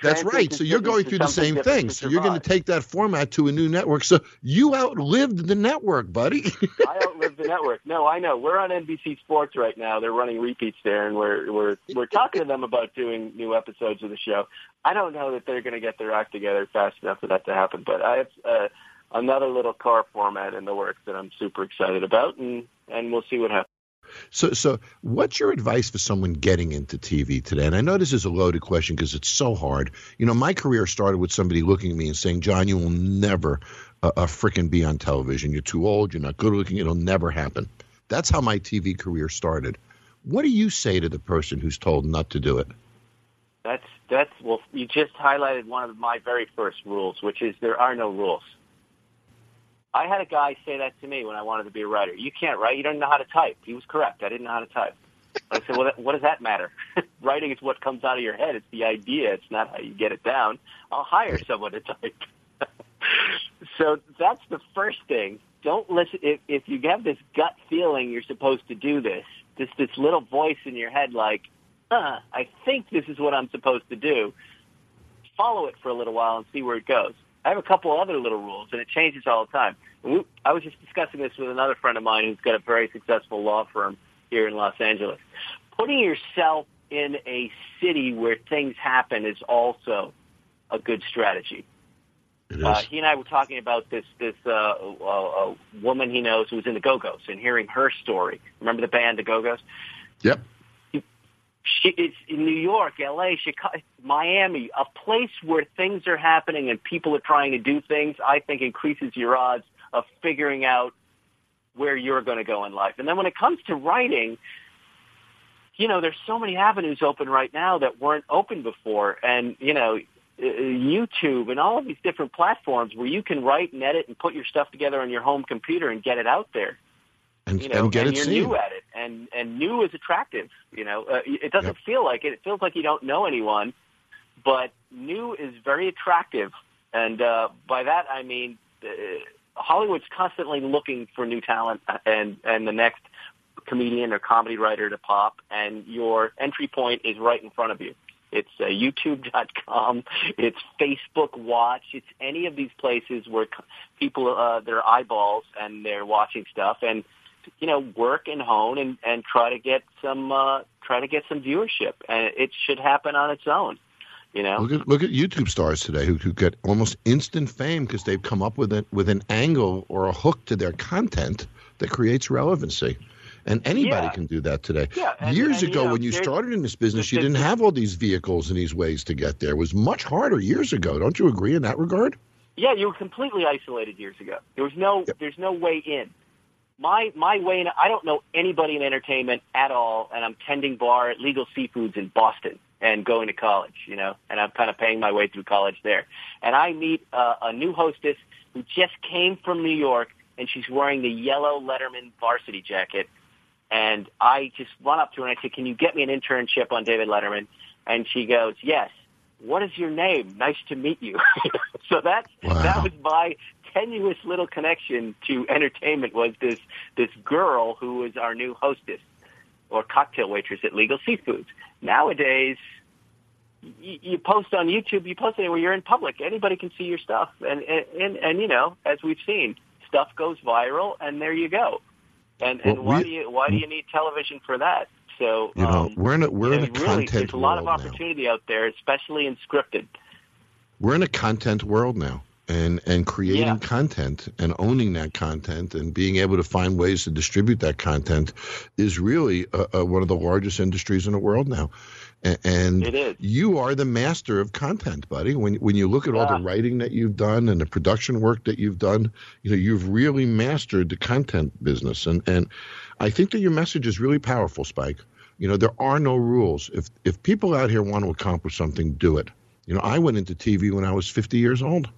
That's right. So you're going through the same thing. So you're going to take that format to a new network. So you outlived the network, buddy. (laughs) I outlived the network. No, I know. We're on NBC Sports right now. They're running repeats there, and we're we're we're talking to them about doing new episodes of the show. I don't know that they're going to get their act together fast enough for that to happen, but I have uh, another little car format in the works that I'm super excited about, and and we'll see what happens. So, so what's your advice for someone getting into TV today? And I know this is a loaded question because it's so hard. You know, my career started with somebody looking at me and saying, "Jon, you will never uh, uh, frickin' be on television. You're too old. You're not good looking. It'll never happen." That's how my TV career started. What do you say to the person who's told not to do it? That's that's well. You just highlighted one of my very first rules, which is there are no rules. I had a guy say that to me when I wanted to be a writer. You can't write. You don't know how to type. He was correct. I didn't know how to type. I said, well, what does that matter? (laughs) Writing is what comes out of your head. It's the idea. It's not how you get it down. I'll hire someone to type. (laughs) so that's the first thing. Don't listen. If, if you have this gut feeling you're supposed to do this, this this little voice in your head, like, huh, I think this is what I'm supposed to do. Follow it for a little while and see where it goes. I have a couple other little rules, and it changes all the time. And we, I was just discussing this with another friend of mine who's got a very successful law firm here in Los Angeles. Putting yourself in a city where things happen is also a good strategy. Uh, he and I were talking about this this uh, uh, uh, woman he knows who was in the Go Go's and hearing her story. Remember the band the Go Go's? yep. She, it's in New York, L.A., Chicago, Miami, a place where things are happening and people are trying to do things. I think increases your odds of figuring out where you're going to go in life. And then when it comes to writing, you know, there's so many avenues open right now that weren't open before, and you know, uh, YouTube and all of these different platforms where you can write and edit and put your stuff together on your home computer and get it out there And, you know, and get and it you're seen. new at it, and and new is attractive. You know, uh, it doesn't Yep. feel like it. It feels like you don't know anyone, but new is very attractive, and uh, by that I mean uh, Hollywood's constantly looking for new talent and and the next comedian or comedy writer to pop, and your entry point is right in front of you. It's uh, YouTube.com. (laughs) It's Facebook Watch. It's any of these places where people, uh, their eyeballs and they're watching stuff and, you know, work and hone and, and try to get some, uh, try to get some viewership. And it should happen on its own, you know? Look at look at YouTube stars today who, who get almost instant fame because they've come up with it with an angle or a hook to their content that creates relevancy. And anybody Yeah. can do that today. Yeah, and- years and, you ago, know, when you started in this business, you didn't have all these vehicles and these ways to get there. It was much harder years ago. Don't you agree in that regard? Yeah, you were completely isolated years ago. There was no Yep. there's no way in. My my way in I don't know anybody in entertainment at all and I'm tending bar at Legal Seafoods in Boston and going to college, you know, and I'm kind of paying my way through college there. And I meet uh, a new hostess who just came from New York and she's wearing the yellow Letterman varsity jacket and I just run up to her and I say, "Can you get me an internship on David Letterman?" And she goes, "Yes." What is your name? Nice to meet you. (laughs) so that Wow. that was my tenuous little connection to entertainment was this this girl who was our new hostess or cocktail waitress at Legal Seafoods. Nowadays, you, you post on YouTube, you post anywhere you're in public. Anybody can see your stuff, and and and, and you know, as we've seen, stuff goes viral, and there you go. And and Well, why we- do you why do you need television for that? So You know, um, we're in a we're in a really, content there's a lot of world now. opportunity out there, especially in scripted. we're in a content world now and and creating Yeah. content and owning that content and being able to find ways to distribute that content is really uh, uh, one of the largest industries in the world now. And It is. you are the master of content buddy. When when you look at all the writing that you've done and the production work that you've done you know you've really mastered the content business. And and I think that your message is really powerful spike. You know there are no rules. If if people out here want to accomplish something do it. You know, I went into TV when I was 50 years old.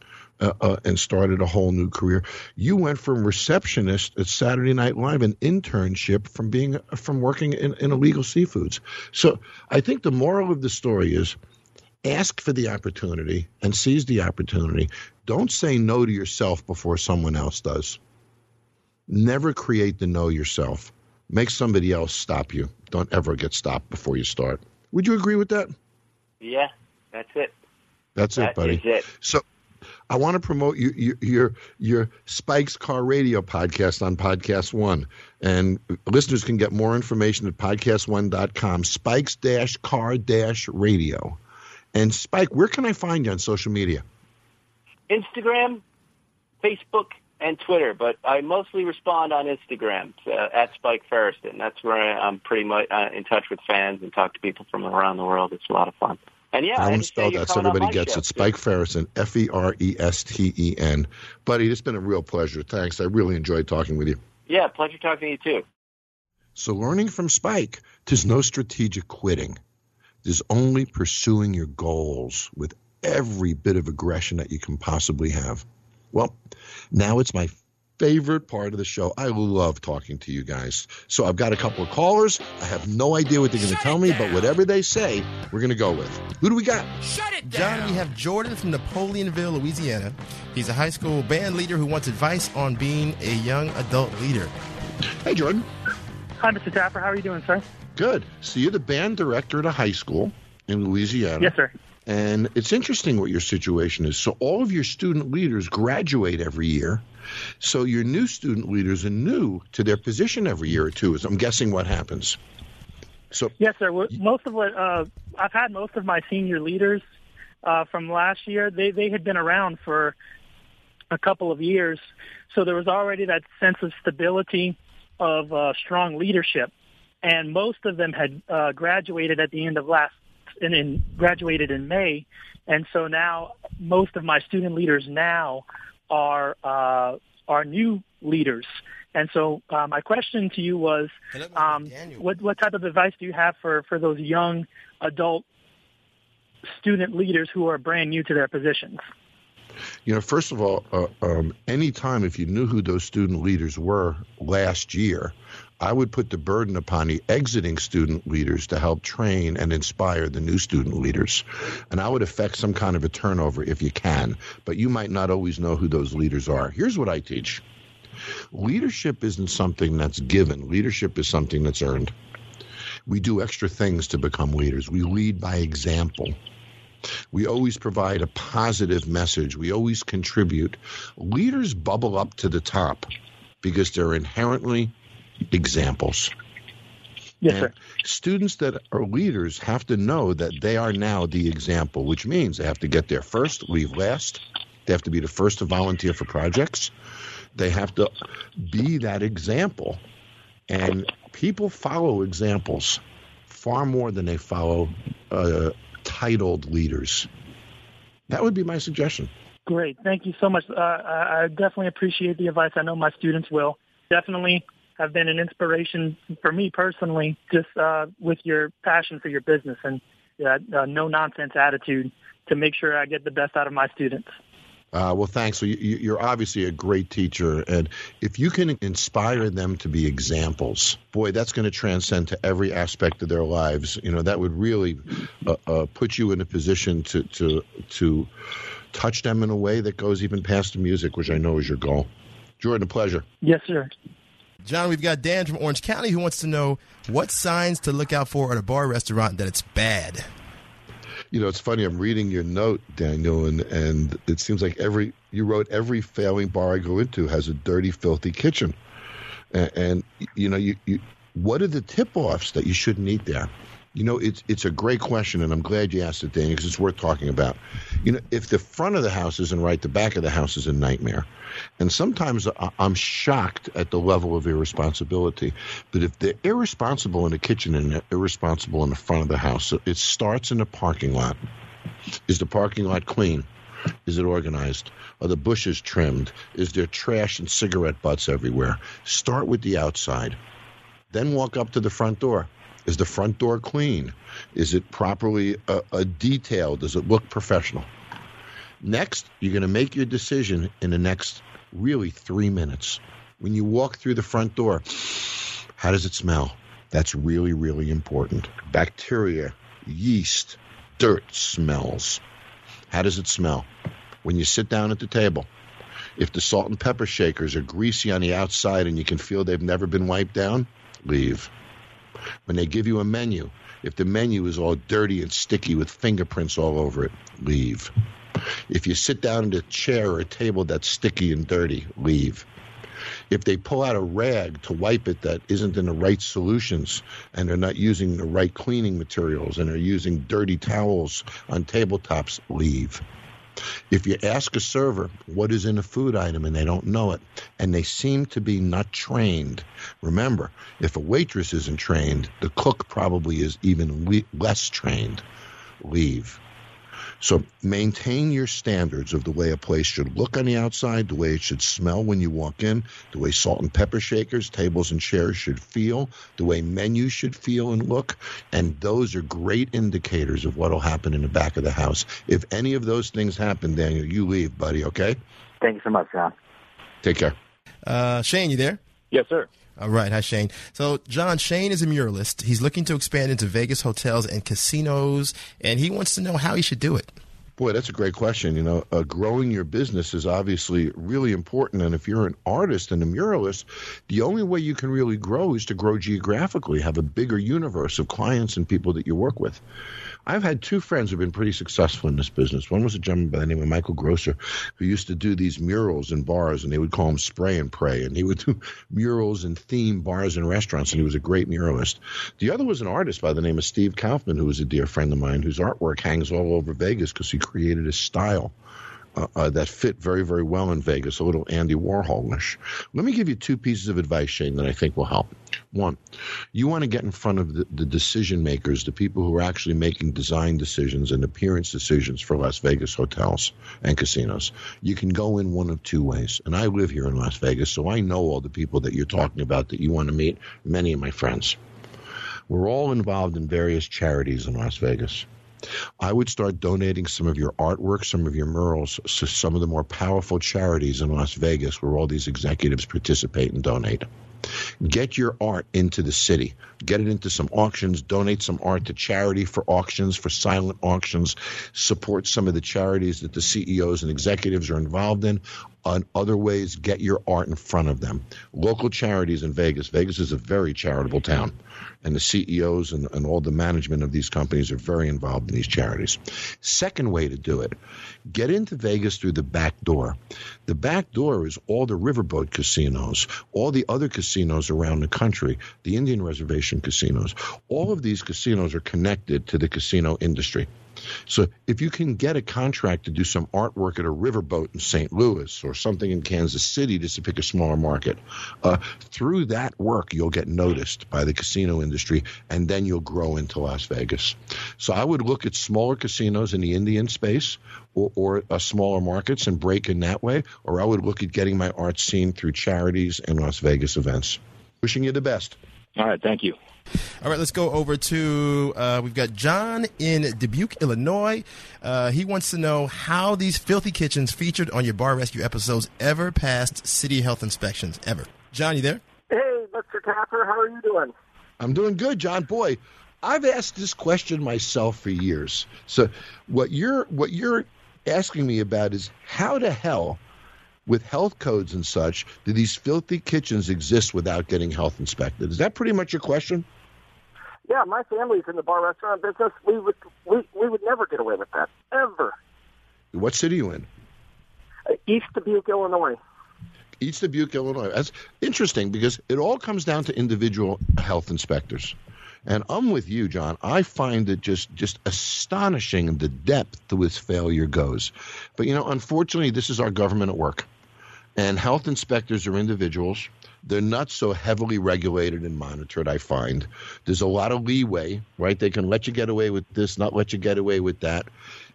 Uh, uh, and started a whole new career. You went from receptionist at Saturday Night Live, an internship from being from working in, in illegal seafoods. So I think the moral of the story is ask for the opportunity and seize the opportunity. Don't say no to yourself before someone else does. Never create the no yourself. Make somebody else stop you. Don't ever get stopped before you start. Would you agree with that? Yeah, that's it. That's That it, buddy. it. So I want to promote your, your your Spike's Car Radio podcast on Podcast One, and listeners can get more information at podcastone.com. Spike's dash car dash radio, and Spike, where can I find you on social media? Instagram, Facebook, and Twitter, but I mostly respond on Instagram uh, at Spike Feresten. That's where I'm pretty much uh, in touch with fans and talk to people from around the world. It's a lot of fun. And yeah, I want to spell that so everybody gets show, it. Spike Feresten, F E R E S T E N. Buddy, it's been a real pleasure. Thanks. I really enjoyed talking with you. Yeah, pleasure talking to you too. So, learning from Spike, there's no strategic quitting. There's only pursuing your goals with every bit of aggression that you can possibly have. Well, now it's my favorite part of the show. I love talking to you guys. So, I've got a couple of callers. I have no idea what they're going to tell me, but whatever they say, we're going to go with. Who do we got? Shut it down. Jon, we have Jordan from Napoleonville, Louisiana. He's a high school band leader who wants advice on being a young adult leader. Hey, Jordan. Hi, Mr. Taffer. How are you doing, sir? Good. So, you're the band director at a high school in Louisiana. Yes, sir. And it's interesting what your situation is. So all of your student leaders graduate every year. So your new student leaders are new to their position every year or two. Is I'm guessing what happens. So Yes, sir. Most of what uh, I've had most of my senior leaders uh, from last year. They they had been around for a couple of years, so there was already that sense of stability of uh, strong leadership, and most of them had uh, graduated at the end of last and in graduated in May, and so now most of my student leaders now are uh, are new leaders. And so uh, my question to you was, um, what what type of advice do you have for for those young adult student leaders who are brand new to their positions? You know, first of all, uh, um, anytime if you knew who those student leaders were last year, I would put the burden upon the exiting student leaders to help train and inspire the new student leaders. And I would affect some kind of a turnover if you can, but you might not always know who those leaders are. Here's what I teach leadership isn't something that's given, leadership is something that's earned. We do extra things to become leaders, we lead by example. We always provide a positive message. We always contribute. Leaders bubble up to the top because they're inherently examples. Yes, And sir. Students that are leaders have to know that they are now the example, which means they have to get there first, leave last. They have to be the first to volunteer for projects. They have to be that example. And people follow examples far more than they follow uh, titled leaders. That would be my suggestion. Great. Thank you so much. Uh, I I definitely appreciate the advice. I know my students will. Definitely have been an inspiration for me personally, just uh, with your passion for your business and uh, uh, no nonsense attitude to make sure I get the best out of my students. Uh, well, thanks. So you, you're obviously a great teacher, and if you can inspire them to be examples, boy, that's going to transcend to every aspect of their lives. You know, that would really uh, uh, put you in a position to to to touch them in a way that goes even past the music, which I know is your goal. Jordan, a pleasure. Yes, sir. Jon, we've got Dan from Orange County who wants to know what signs to look out for at a bar restaurant that it's bad. You know, it's funny. I'm reading your note, Daniel, and and it seems like every you wrote every failing bar I go into has a dirty, filthy kitchen, and, and you know, you, you what are the tip-offs that you shouldn't eat there? You know, it's it's a great question, and I'm glad you asked it, Daniel, because it's worth talking about. You know, if the front of the house isn't right, the back of the house is a nightmare. And sometimes I'm shocked at the level of irresponsibility. But if they're irresponsible in the kitchen and irresponsible in the front of the house, it starts in the parking lot. Is the parking lot clean? Is it organized? Are the bushes trimmed? Is there trash and cigarette butts everywhere? Start with the outside. Then walk up to the front door. Is the front door clean? Is it properly uh, uh, detailed? Does it look professional? Next, you're going to make your decision in the next really three minutes. When you walk through the front door, how does it smell? That's really, really important. Bacteria, yeast, dirt smells. How does it smell? When you sit down at the table, if the salt and pepper shakers are greasy on the outside and you can feel they've never been wiped down, leave. When they give you a menu, if the menu is all dirty and sticky with fingerprints all over it, leave. If you sit down at a chair or a table that's sticky and dirty, leave. If they pull out a rag to wipe it that isn't in the right solutions and they're not using the right cleaning materials and are using dirty towels on tabletops, leave. If you ask a server what is in a food item and they don't know it, and they seem to be not trained, remember, if a waitress isn't trained, the cook probably is even le- less trained. Leave. So maintain your standards of the way a place should look on the outside, the way it should smell when you walk in, the way salt and pepper shakers, tables and chairs should feel, the way menus should feel and look, and those are great indicators of what will happen in the back of the house. If any of those things happen, Daniel, you leave, buddy, okay? Thank you so much, Jon. Take care. Uh, Shane, you there? Yes, sir. All right. Hi, Shane. So, Jon, Shane is a muralist. He's looking to expand into Vegas hotels and casinos, and he wants to know how he should do it. Boy, that's a great question. You know, uh, growing your business is obviously really important. And if you're an artist and a muralist, the only way you can really grow is to grow geographically, have a bigger universe of clients and people that you work with. I've had two friends who've been pretty successful in this business. One was a gentleman by the name of Michael Grosser, who used to do these murals in bars, and they would call him spray and pray. And he would do (laughs) murals in theme bars and restaurants, and he was a great muralist. The other was an artist by the name of Steve Kaufman, who was a dear friend of mine, whose artwork hangs all over Vegas because he created a style uh, uh, that fit very, very well in Vegas, a little Andy Warholish. Let me give you two pieces of advice, Shane, that I think will help. One, you want to get in front of the, the decision makers, the people who are actually making design decisions and appearance decisions for Las Vegas hotels and casinos. You can go in one of two ways. And I live here in Las Vegas, so I know all the people that you're talking about that you want to meet, many of my friends. We're all involved in various charities in Las Vegas. I would start donating some of your artwork, some of your murals to some of the more powerful charities in Las Vegas where all these executives participate and donate. Get your art into the city. Get it into some auctions. Donate some art to charity for auctions, for silent auctions. Support some of the charities that the CEOs and executives are involved in. On other ways, get your art in front of them. Local charities in Vegas. Vegas is a very charitable town and the CEOs and, and all the management of these companies are very involved in these charities. Second way to do it, get into Vegas through the back door. The back door is all the riverboat casinos, all the other casinos around the country, the Indian reservation casinos. All of these casinos are connected to the casino industry. So if you can get a contract to do some artwork at a riverboat in St. Louis or something in Kansas City, just to pick a smaller market, uh, through that work you'll get noticed by the casino industry, and then you'll grow into Las Vegas. So I would look at smaller casinos in the Indian space or, or uh, smaller markets and break in that way, or I would look at getting my art seen through charities and Las Vegas events. Wishing you the best. All right, thank you. All right, let's go over to uh, we've got John in Dubuque, Illinois. Uh, he wants to know how these filthy kitchens featured on your bar rescue episodes ever passed city health inspections. Ever, John, you there? Hey, Mr. Taffer, how are you doing? I'm doing good, John. Boy, I've asked this question myself for years. So what you're what you're asking me about is how the hell with health codes and such do these filthy kitchens exist without getting health inspected? Is that pretty much your question? Yeah, my family's in the bar restaurant business. We would we, we would never get away with that ever. What city are you in? Uh, East Dubuque, Illinois. East Dubuque, Illinois. That's interesting because it all comes down to individual health inspectors. And I'm with you, John. I find it just just astonishing the depth to which failure goes. But you know, unfortunately, this is our government at work. And health inspectors are individuals. They're not so heavily regulated and monitored, I find. There's a lot of leeway, right? They can let you get away with this, not let you get away with that.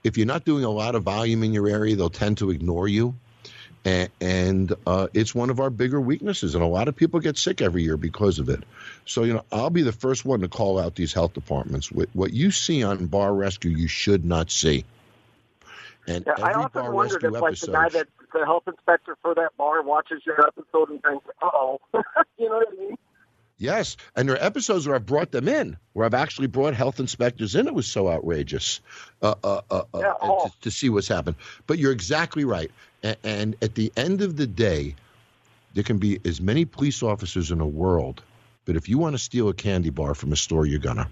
If you're not doing a lot of volume in your area, they'll tend to ignore you. And, and uh, it's one of our bigger weaknesses. And a lot of people get sick every year because of it. So, you know, I'll be the first one to call out these health departments. What, what you see on Bar Rescue, you should not see And Yeah, I every often bar rescue if, like, episode, the guy that's the health inspector for that bar watches your episode and thinks, "Oh, (laughs) you know what I mean?" Yes, and there are episodes where I've brought them in, where I've actually brought health inspectors in. It was so outrageous uh, uh, uh, uh, Yeah, and oh. to, to see what's happened. But you're exactly right. And, and at the end of the day, there can be as many police officers in the world, but if you want to steal a candy bar from a store, you're gonna.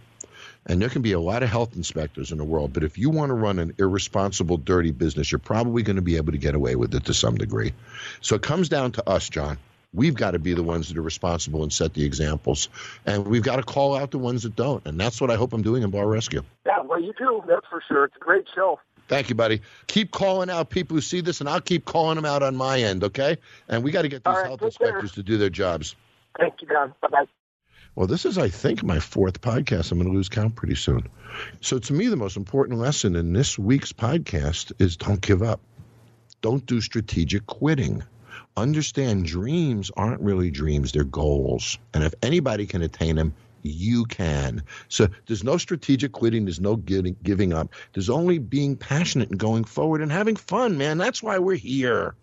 And there can be a lot of health inspectors in the world, but if you want to run an irresponsible, dirty business, you're probably going to be able to get away with it to some degree. So it comes down to us, John. We've got to be the ones that are responsible and set the examples. And we've got to call out the ones that don't. And that's what I hope I'm doing in Bar Rescue. Yeah, well, you do. That's for sure. It's a great show. Thank you, buddy. Keep calling out people who see this, and I'll keep calling them out on my end, okay? And we got to get these right, health take care. inspectors to do their jobs. Thank you, Don. Bye bye. Well, this is, I think, my fourth podcast. I'm going to lose count pretty soon. So, to me, the most important lesson in this week's podcast is don't give up. Don't do strategic quitting. Understand dreams aren't really dreams, they're goals. And if anybody can attain them, you can. So there's no strategic quitting, there's no giving, up. There's only being passionate and going forward and having fun, man. That's why we're here.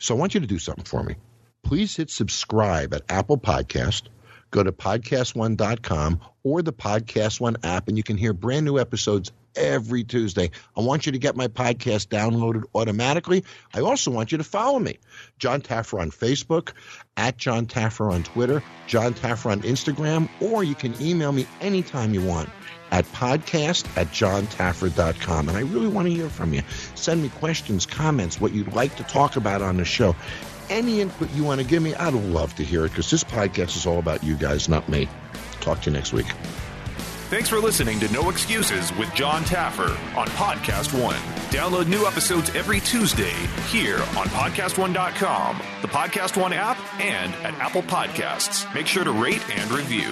So I want you to do something for me. Please hit subscribe at Apple Podcast. Go to podcast1.com or the Podcast One app, and you can hear brand new episodes every Tuesday. I want you to get my podcast downloaded automatically. I also want you to follow me, Jon Taffer on Facebook, at Jon Taffer on Twitter, Jon Taffer on Instagram, or you can email me anytime you want at podcast at jontaffer.com. And I really want to hear from you. Send me questions, comments, what you'd like to talk about on the show. Any input you want to give me, I'd love to hear it because this podcast is all about you guys, not me. Talk to you next week. Thanks for listening to No Excuses with Jon Taffer on Podcast One. Download new episodes every Tuesday here on PodcastOne.com, the Podcast One app, and at Apple Podcasts. Make sure to rate and review.